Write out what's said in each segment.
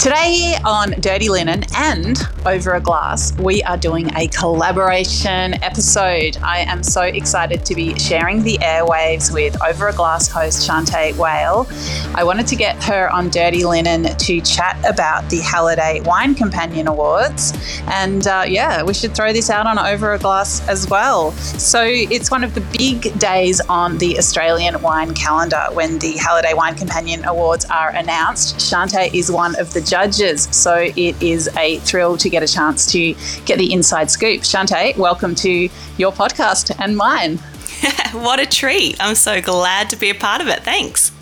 Today on Dirty Linen and Over a Glass, we are doing a collaboration episode. I am so excited to be sharing the airwaves with Over a Glass host Shanteh Wale. I wanted to get her on Dirty Linen to chat about the Halliday Wine Companion Awards. And uh, yeah, we should throw this out on Over a Glass as well. So it's one of the big days on the Australian wine calendar when the Halliday Wine Companion Awards are announced. Shanteh is one of the judges. So it is a thrill to get a chance to get the inside scoop. Shanteh, welcome to your podcast and mine. what a treat. I'm so glad to be a part of it. Thanks.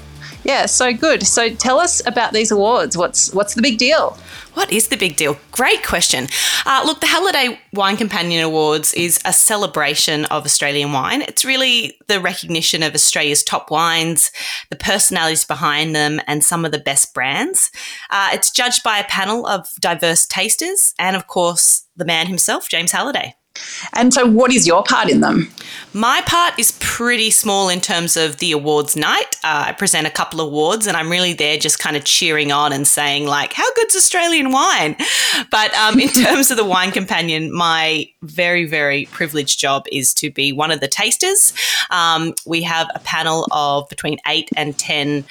Yeah, so good. So tell us about these awards. What's what's the big deal? What is the big deal? Great question. Uh, look, the Halliday Wine Companion Awards is a celebration of Australian wine. It's really the recognition of Australia's top wines, the personalities behind them, and some of the best brands. Uh, it's judged by a panel of diverse tasters and, of course, the man himself, James Halliday. And so, what is your part in them? My part is pretty small in terms of the awards night. Uh, I present a couple of awards, and I'm really there just kind of cheering on and saying, like, how good's Australian wine? But um, in terms of the wine companion, my very, very privileged job is to be one of the tasters. Um, we have a panel of between eight and 10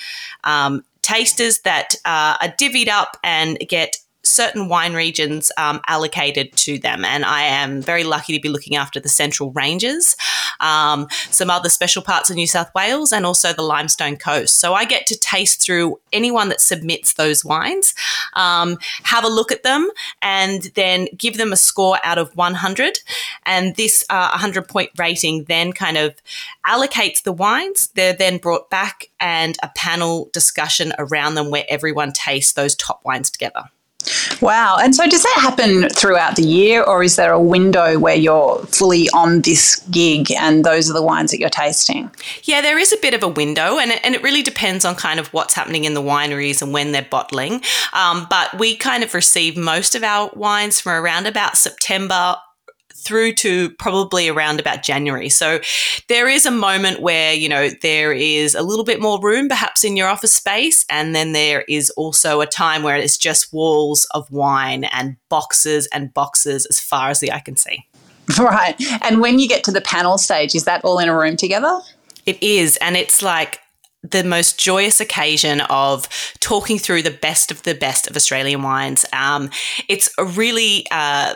um, tasters that uh, are divvied up and get certain wine regions um, allocated to them. And I am very lucky to be looking after the Central Ranges, um, some other special parts of New South Wales, and also the Limestone Coast. So I get to taste through anyone that submits those wines, um, have a look at them, and then give them a score out of 100. And this uh, 100 point rating then kind of allocates the wines. They're then brought back and a panel discussion around them where everyone tastes those top wines together. Wow. And so does that happen throughout the year or is there a window where you're fully on this gig and those are the wines that you're tasting? Yeah, there is a bit of a window and it, and it really depends on kind of what's happening in the wineries and when they're bottling. Um, but we kind of receive most of our wines from around about September through to probably around about January. So there is a moment where, you know, there is a little bit more room perhaps in your office space. And then there is also a time where it's just walls of wine and boxes and boxes as far as the eye can see. Right. And when you get to the panel stage, is that all in a room together? It is. And it's like, the most joyous occasion of talking through the best of the best of Australian wines. Um, it's a really uh,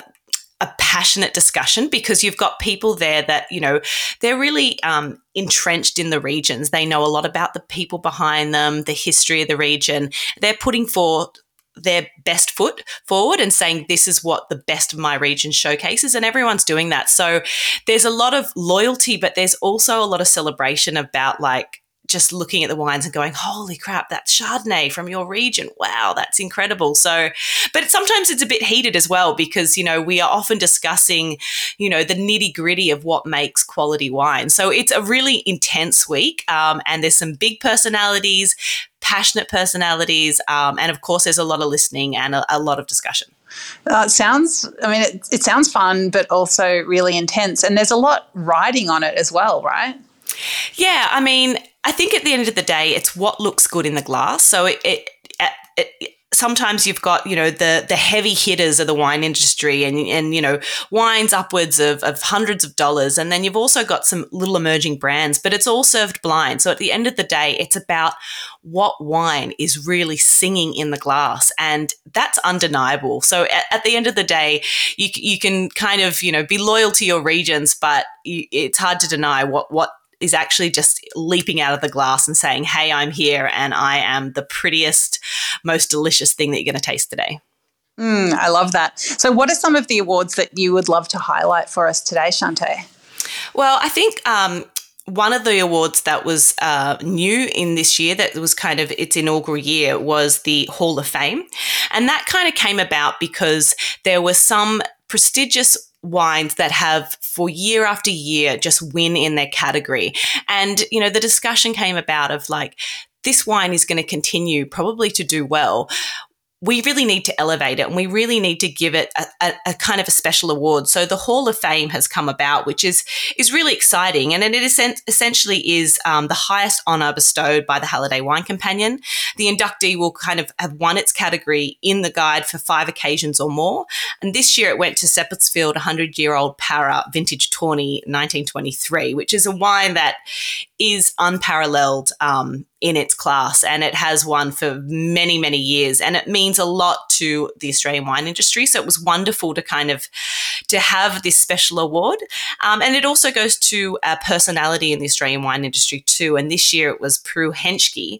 a passionate discussion because you've got people there that you know they're really um, entrenched in the regions. They know a lot about the people behind them the history of the region. They're putting forth their best foot forward and saying this is what the best of my region showcases and everyone's doing that. So there's a lot of loyalty but there's also a lot of celebration about like just looking at the wines and going, holy crap, that's Chardonnay from your region. Wow, that's incredible. So, but sometimes it's a bit heated as well because, you know, we are often discussing, you know, the nitty gritty of what makes quality wine. So it's a really intense week. Um, and there's some big personalities, passionate personalities. Um, and of course, there's a lot of listening and a, a lot of discussion. Uh, it sounds, I mean, it, it sounds fun, but also really intense. And there's a lot riding on it as well, right? Yeah, I mean, I think at the end of the day, it's what looks good in the glass. So it, it, it sometimes you've got you know the the heavy hitters of the wine industry and and you know wines upwards of, of hundreds of dollars. And then you've also got some little emerging brands but it's all served blind. So at the end of the day it's about what wine is really singing in the glass. And that's undeniable. So at, at the end of the day you, you can kind of you know be loyal to your regions but you, it's hard to deny what what is actually just leaping out of the glass and saying, Hey, I'm here and I am the prettiest, most delicious thing that you're going to taste today. Mm, I love that. So, what are some of the awards that you would love to highlight for us today, Shanteh? Well, I think um, one of the awards that was uh, new in this year, that was kind of its inaugural year, was the Hall of Fame. And that kind of came about because there were some prestigious wines that have for year after year just win in their category. And, you know, the discussion came about of like, this wine is going to continue probably to do well we really need to elevate it and we really need to give it a, a, a, kind of a special award. So the Hall of Fame has come about, which is is really exciting, and it is essentially is um, the highest honor bestowed by the Halliday Wine Companion. The inductee will kind of have won its category in the guide for five occasions or more, and this year it went to Seppeltsfield 100 year old Para Vintage Tawny 1923, which is a wine that is unparalleled um, in its class and it has won for many, many years. And it means a lot to the Australian wine industry. So it was wonderful to kind of to have this special award. Um, and it also goes to a personality in the Australian wine industry too. And this year it was Prue Henschke,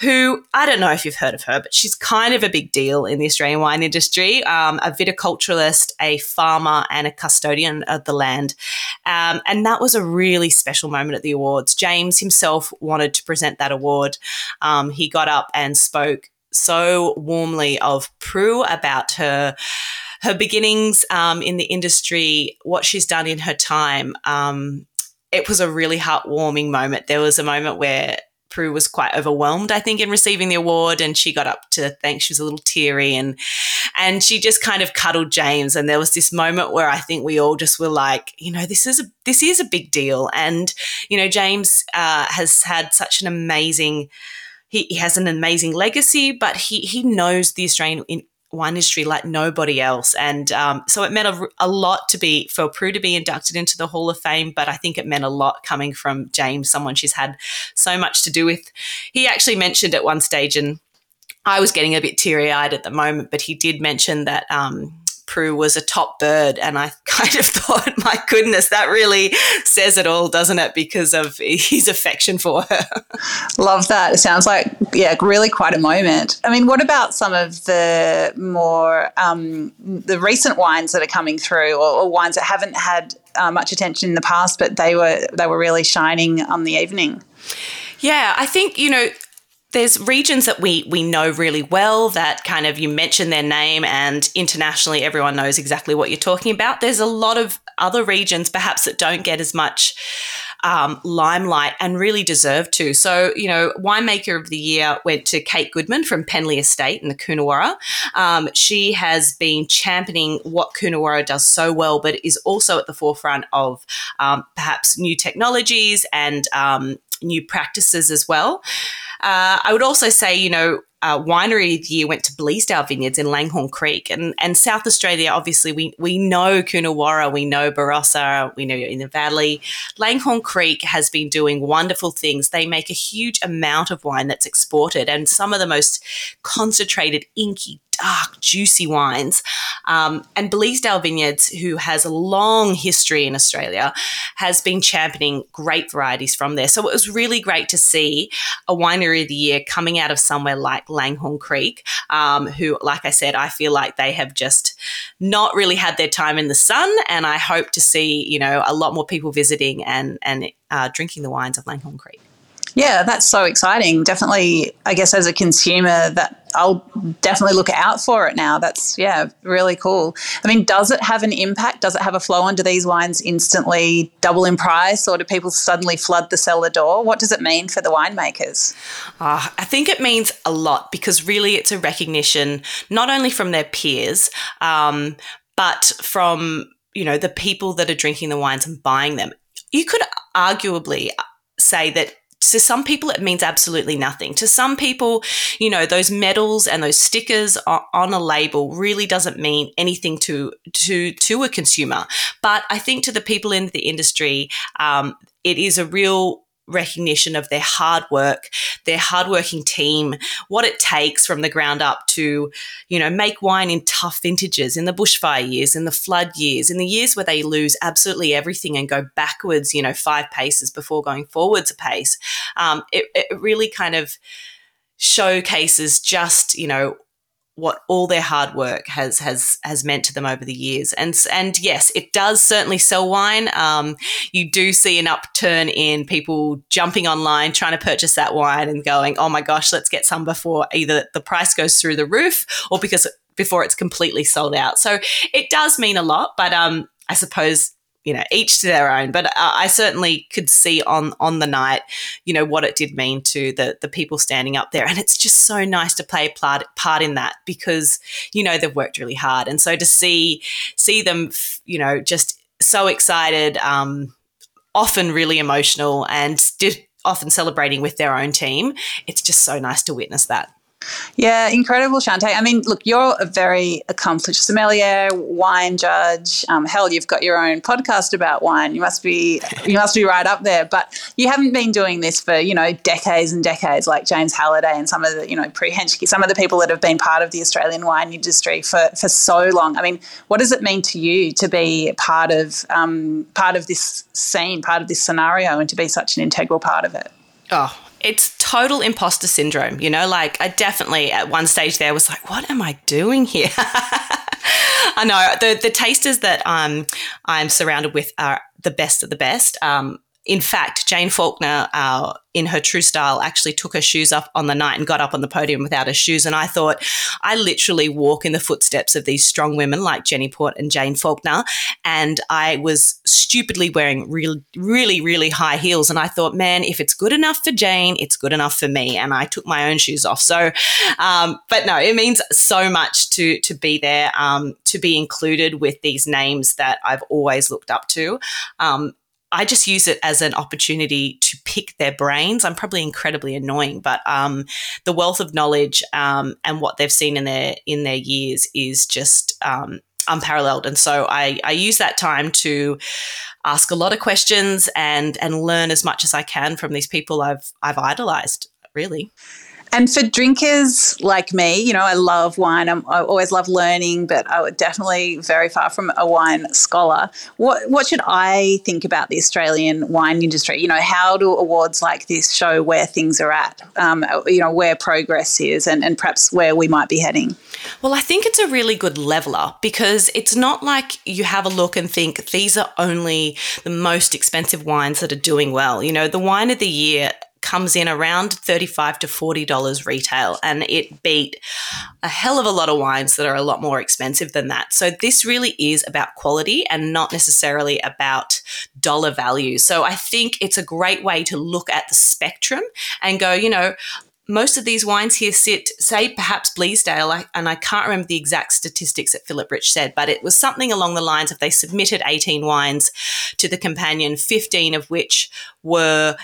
who I don't know if you've heard of her, but she's kind of a big deal in the Australian wine industry. Um, a viticulturalist, a farmer, and a custodian of the land. Um, and that was a really special moment at the awards. James himself wanted to present that award. Um, he got up and spoke so warmly of Prue about her her beginnings um, in the industry, what she's done in her time. Um, it was a really heartwarming moment. There was a moment where Prue was quite overwhelmed, I think, in receiving the award, and she got up to thank. She was a little teary, and and she just kind of cuddled James. And there was this moment where I think we all just were like, you know, this is a this is a big deal, and you know, James uh, has had such an amazing. He, he has an amazing legacy, but he he knows the Australian in, wine industry like nobody else. And um, so it meant a, a, lot to be for Prue to be inducted into the Hall of Fame, but I think it meant a lot coming from James, someone she's had so much to do with. He actually mentioned at one stage, and I was getting a bit teary eyed at the moment, but he did mention that. Um, Prue was a top bird. And I kind of thought, my goodness, that really says it all, doesn't it? Because of his affection for her. Love that. It sounds like, yeah, really quite a moment. I mean, what about some of the more, um, the recent wines that are coming through or, or wines that haven't had uh, much attention in the past, but they were, they were really shining on the evening? Yeah, I think, you know, there's regions that we we know really well that kind of you mention their name and internationally everyone knows exactly what you're talking about. There's a lot of other regions perhaps that don't get as much um, limelight and really deserve to. So, you know, winemaker of the year went to Kate Goodman from Penley Estate in the Coonawarra. Um, she has been championing what Coonawarra does so well, but is also at the forefront of um, perhaps new technologies and um, new practices as well. Uh, I would also say, you know, uh, winery of the year went to Bleasdale Vineyards in Langhorne Creek, and and South Australia. Obviously, we we know Coonawarra, we know Barossa, we know in the valley. Langhorne Creek has been doing wonderful things. They make a huge amount of wine that's exported, and some of the most concentrated, inky, dark, juicy wines. Um, and Bleasdale Vineyards, who has a long history in Australia, has been championing great varieties from there. So it was really great to see a winery of the year coming out of somewhere like Langhorne Creek, um, who, like I said, I feel like they have just not really had their time in the sun. And I hope to see, you know, a lot more people visiting and, and uh, drinking the wines of Langhorne Creek. Yeah, that's so exciting. Definitely, I guess as a consumer, that I'll definitely look out for it now. That's yeah, really cool. I mean, does it have an impact? Does it have a flow on? Do these wines instantly double in price, or do people suddenly flood the cellar door? What does it mean for the winemakers? Uh, I think it means a lot because really, it's a recognition not only from their peers, um, but from you know the people that are drinking the wines and buying them. You could arguably say that to some people, it means absolutely nothing. To some people, you know, those medals and those stickers on a label really doesn't mean anything to to to a consumer. But I think to the people in the industry, um, it is a real recognition of their hard work, their hardworking team, what it takes from the ground up to, you know, make wine in tough vintages, in the bushfire years, in the flood years, in the years where they lose absolutely everything and go backwards, you know, five paces before going forwards a pace. Um, it, it really kind of showcases just, you know, what all their hard work has has has meant to them over the years. And and yes, it does certainly sell wine. Um, you do see an upturn in people jumping online trying to purchase that wine and going, "Oh my gosh, let's get some before either the price goes through the roof or because before it's completely sold out." So it does mean a lot, but um, I suppose you know, each to their own. But I certainly could see on on the night, you know, what it did mean to the the people standing up there, and it's just so nice to play part part in that because you know they've worked really hard, and so to see see them, you know, just so excited, um, often really emotional, and often celebrating with their own team. It's just so nice to witness that. Yeah, incredible, Shanteh. I mean, look, you're a very accomplished sommelier, wine judge. Um, hell, you've got your own podcast about wine. You must be you must be right up there. But you haven't been doing this for you know decades and decades, like James Halliday and some of the you know Prue Henschke, some of the people that have been part of the Australian wine industry for for so long. I mean, what does it mean to you to be part of um, part of this scene, part of this scenario, and to be such an integral part of it? Oh, it's total imposter syndrome, you know? Like, I definitely at one stage there was like, what am I doing here? I know the, the tasters that um, I'm surrounded with are the best of the best. Um, in fact, Jane Faulkner, uh, in her true style, actually took her shoes off on the night and got up on the podium without her shoes. And I thought, I literally walk in the footsteps of these strong women like Jenny Port and Jane Faulkner. And I was stupidly wearing really, really, really high heels. And I thought, man, if it's good enough for Jane, it's good enough for me. And I took my own shoes off. So, um, but no, it means so much to to be there, um, to be included with these names that I've always looked up to. Um, I just use it as an opportunity to pick their brains. I'm probably incredibly annoying, but um, the wealth of knowledge um, and what they've seen in their in their years is just um, unparalleled. And so I, I use that time to ask a lot of questions and and learn as much as I can from these people I've I've idolized. Really. And for drinkers like me, you know, I love wine. I'm, i always love learning, but I'm definitely very far from a wine scholar. What what should I think about the Australian wine industry? You know, how do awards like this show where things are at? Um, you know, where progress is, and, and perhaps where we might be heading. Well, I think it's a really good leveler because it's not like you have a look and think these are only the most expensive wines that are doing well. You know, the wine of the year comes in around $35 to $40 retail and it beat a hell of a lot of wines that are a lot more expensive than that. So this really is about quality and not necessarily about dollar value. So I think it's a great way to look at the spectrum and go, you know, most of these wines here sit, say, perhaps Bleasdale, and I can't remember the exact statistics that Philip Rich said, but it was something along the lines of they submitted 18 wines to the companion, 15 of which were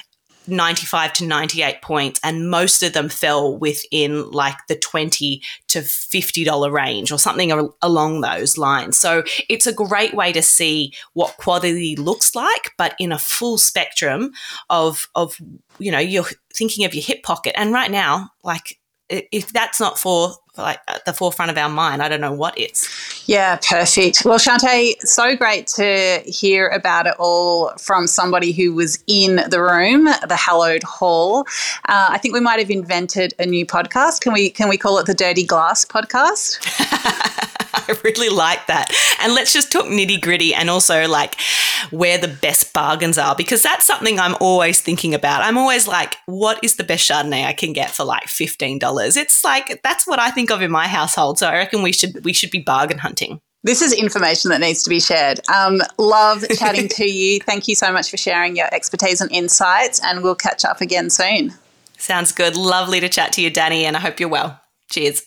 95 to 98 points and most of them fell within like the 20 to 50 dollar range or something along those lines. So it's a great way to see what quality looks like but in a full spectrum of of you know you're thinking of your hip pocket. And right now like if that's not for like at the forefront of our mind, I don't know what is. Yeah, perfect. Well, Shanteh, so great to hear about it all from somebody who was in the room, the hallowed hall. Uh, I think we might have invented a new podcast. Can we can we call it the Dirty Glass Podcast? I really like that. And let's just talk nitty gritty and also like where the best bargains are because that's something I'm always thinking about. I'm always like, what is the best Chardonnay I can get for like $15? It's like, that's what I think of in my household. So I reckon we should, we should be bargain hunting. This is information that needs to be shared. Um, love chatting to you. Thank you so much for sharing your expertise and insights, and we'll catch up again soon. Sounds good. Lovely to chat to you, Dani, and I hope you're well. Cheers.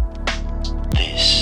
this.